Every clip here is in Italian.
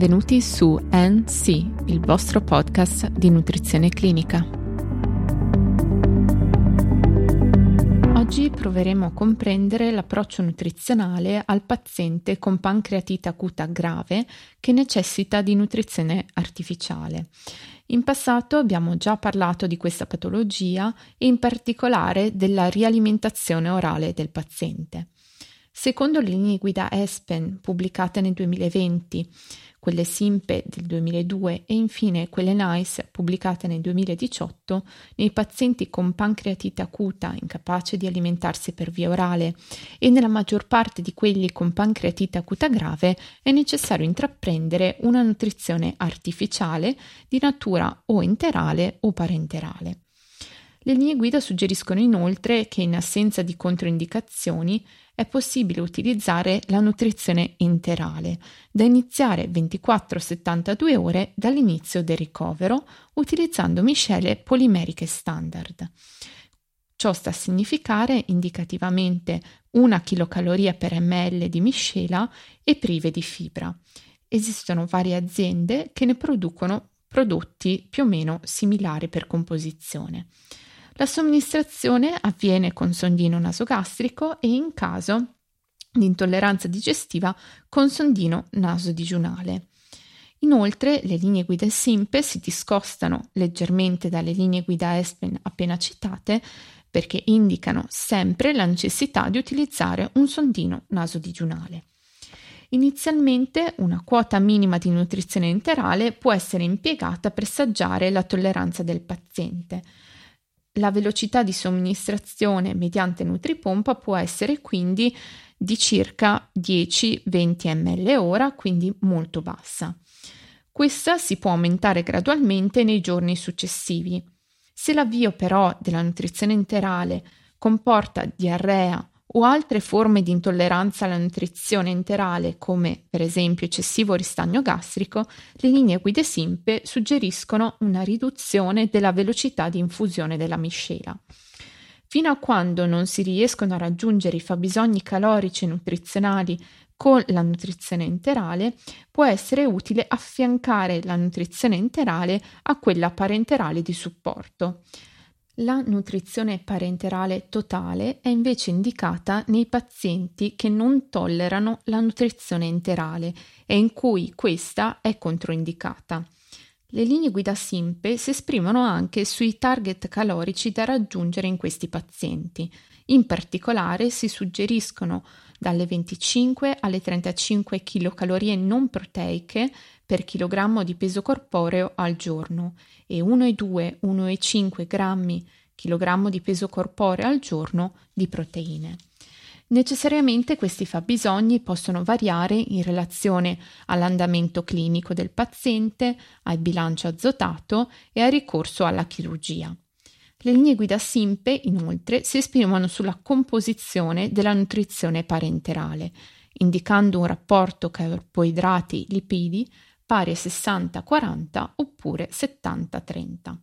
Benvenuti su NC, il vostro podcast di nutrizione clinica. Oggi proveremo a comprendere l'approccio nutrizionale al paziente con pancreatite acuta grave che necessita di nutrizione artificiale. In passato abbiamo già parlato di questa patologia e in particolare della rialimentazione orale del paziente. Secondo le linee guida ESPEN pubblicate nel 2020, quelle SIMPE del 2002 e infine quelle NICE pubblicate nel 2018, nei pazienti con pancreatite acuta incapace di alimentarsi per via orale e nella maggior parte di quelli con pancreatite acuta grave è necessario intraprendere una nutrizione artificiale di natura o enterale o parenterale. Le linee guida suggeriscono inoltre che in assenza di controindicazioni è possibile utilizzare la nutrizione interale, da iniziare 24-72 ore dall'inizio del ricovero utilizzando miscele polimeriche standard. Ciò sta a significare indicativamente una chilocaloria per ml di miscela e prive di fibra. Esistono varie aziende che ne producono prodotti più o meno similari per composizione. La somministrazione avviene con sondino nasogastrico e in caso di intolleranza digestiva con sondino nasodigiunale. Inoltre, le linee guida SIMPE si discostano leggermente dalle linee guida ESPEN appena citate perché indicano sempre la necessità di utilizzare un sondino nasodigiunale. Inizialmente una quota minima di nutrizione enterale può essere impiegata per saggiare la tolleranza del paziente. La velocità di somministrazione mediante nutripompa può essere quindi di circa 10-20 ml ora, quindi molto bassa. Questa si può aumentare gradualmente nei giorni successivi. Se l'avvio però della nutrizione enterale comporta diarrea o altre forme di intolleranza alla nutrizione enterale, come per esempio eccessivo ristagno gastrico, le linee guide SIMPE suggeriscono una riduzione della velocità di infusione della miscela. Fino a quando non si riescono a raggiungere i fabbisogni calorici e nutrizionali con la nutrizione enterale, può essere utile affiancare la nutrizione enterale a quella parenterale di supporto. La nutrizione parenterale totale è invece indicata nei pazienti che non tollerano la nutrizione enterale e in cui questa è controindicata. Le linee guida SIMPE si esprimono anche sui target calorici da raggiungere in questi pazienti. In particolare si suggeriscono dalle 25 alle 35 kcal non proteiche per chilogrammo di peso corporeo al giorno e 1,2-1,5 grammi chilogrammo di peso corporeo al giorno di proteine. Necessariamente questi fabbisogni possono variare in relazione all'andamento clinico del paziente, al bilancio azotato e al ricorso alla chirurgia. Le linee guida SIMPE, inoltre, si esprimono sulla composizione della nutrizione parenterale, indicando un rapporto carboidrati-lipidi pari a 60-40 oppure 70-30.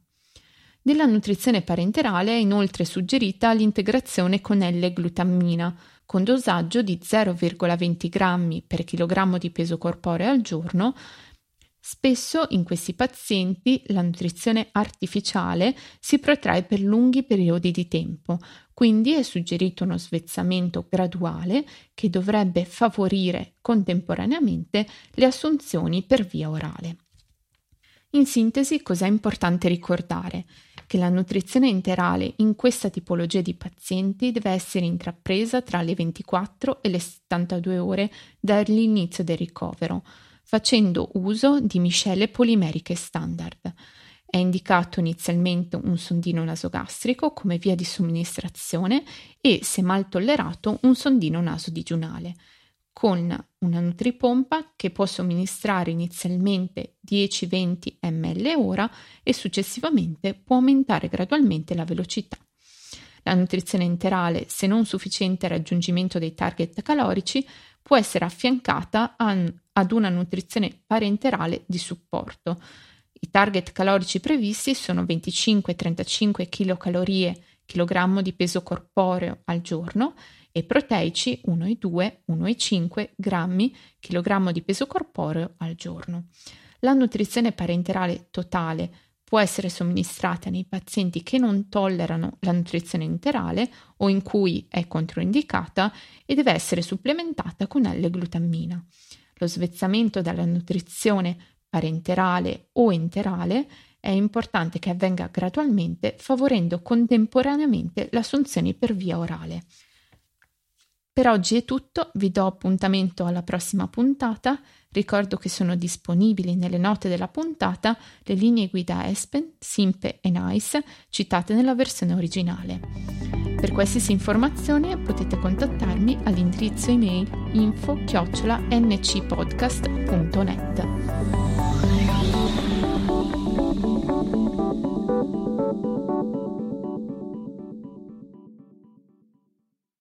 Nella nutrizione parenterale è inoltre suggerita l'integrazione con L-glutammina, con dosaggio di 0,20 g per chilogrammo di peso corporeo al giorno. Spesso in questi pazienti la nutrizione artificiale si protrae per lunghi periodi di tempo, quindi è suggerito uno svezzamento graduale che dovrebbe favorire contemporaneamente le assunzioni per via orale. In sintesi, cos'è importante ricordare? Che la nutrizione interale in questa tipologia di pazienti deve essere intrapresa tra le 24 e le 72 ore dall'inizio del ricovero, facendo uso di miscele polimeriche standard. È indicato inizialmente un sondino nasogastrico come via di somministrazione e, se mal tollerato, un sondino nasodigiunale con una nutripompa che può somministrare inizialmente 10-20 ml ora e successivamente può aumentare gradualmente la velocità. La nutrizione interale, se non sufficiente al raggiungimento dei target calorici, può essere affiancata a, ad una nutrizione parenterale di supporto. I target calorici previsti sono 25-35 kcal chilogrammo di peso corporeo al giorno e proteici 1,2, 1,5 grammi chilogrammo di peso corporeo al giorno. La nutrizione parenterale totale può essere somministrata nei pazienti che non tollerano la nutrizione interale o in cui è controindicata e deve essere supplementata con L-glutammina. Lo svezzamento dalla nutrizione parenterale o enterale è importante che avvenga gradualmente, favorendo contemporaneamente l'assunzione per via orale. Per oggi è tutto, vi do appuntamento alla prossima puntata. Ricordo che sono disponibili nelle note della puntata le linee guida Espen, Simpe e Nice citate nella versione originale. Per qualsiasi informazione potete contattarmi all'indirizzo email info-ncpodcast.net.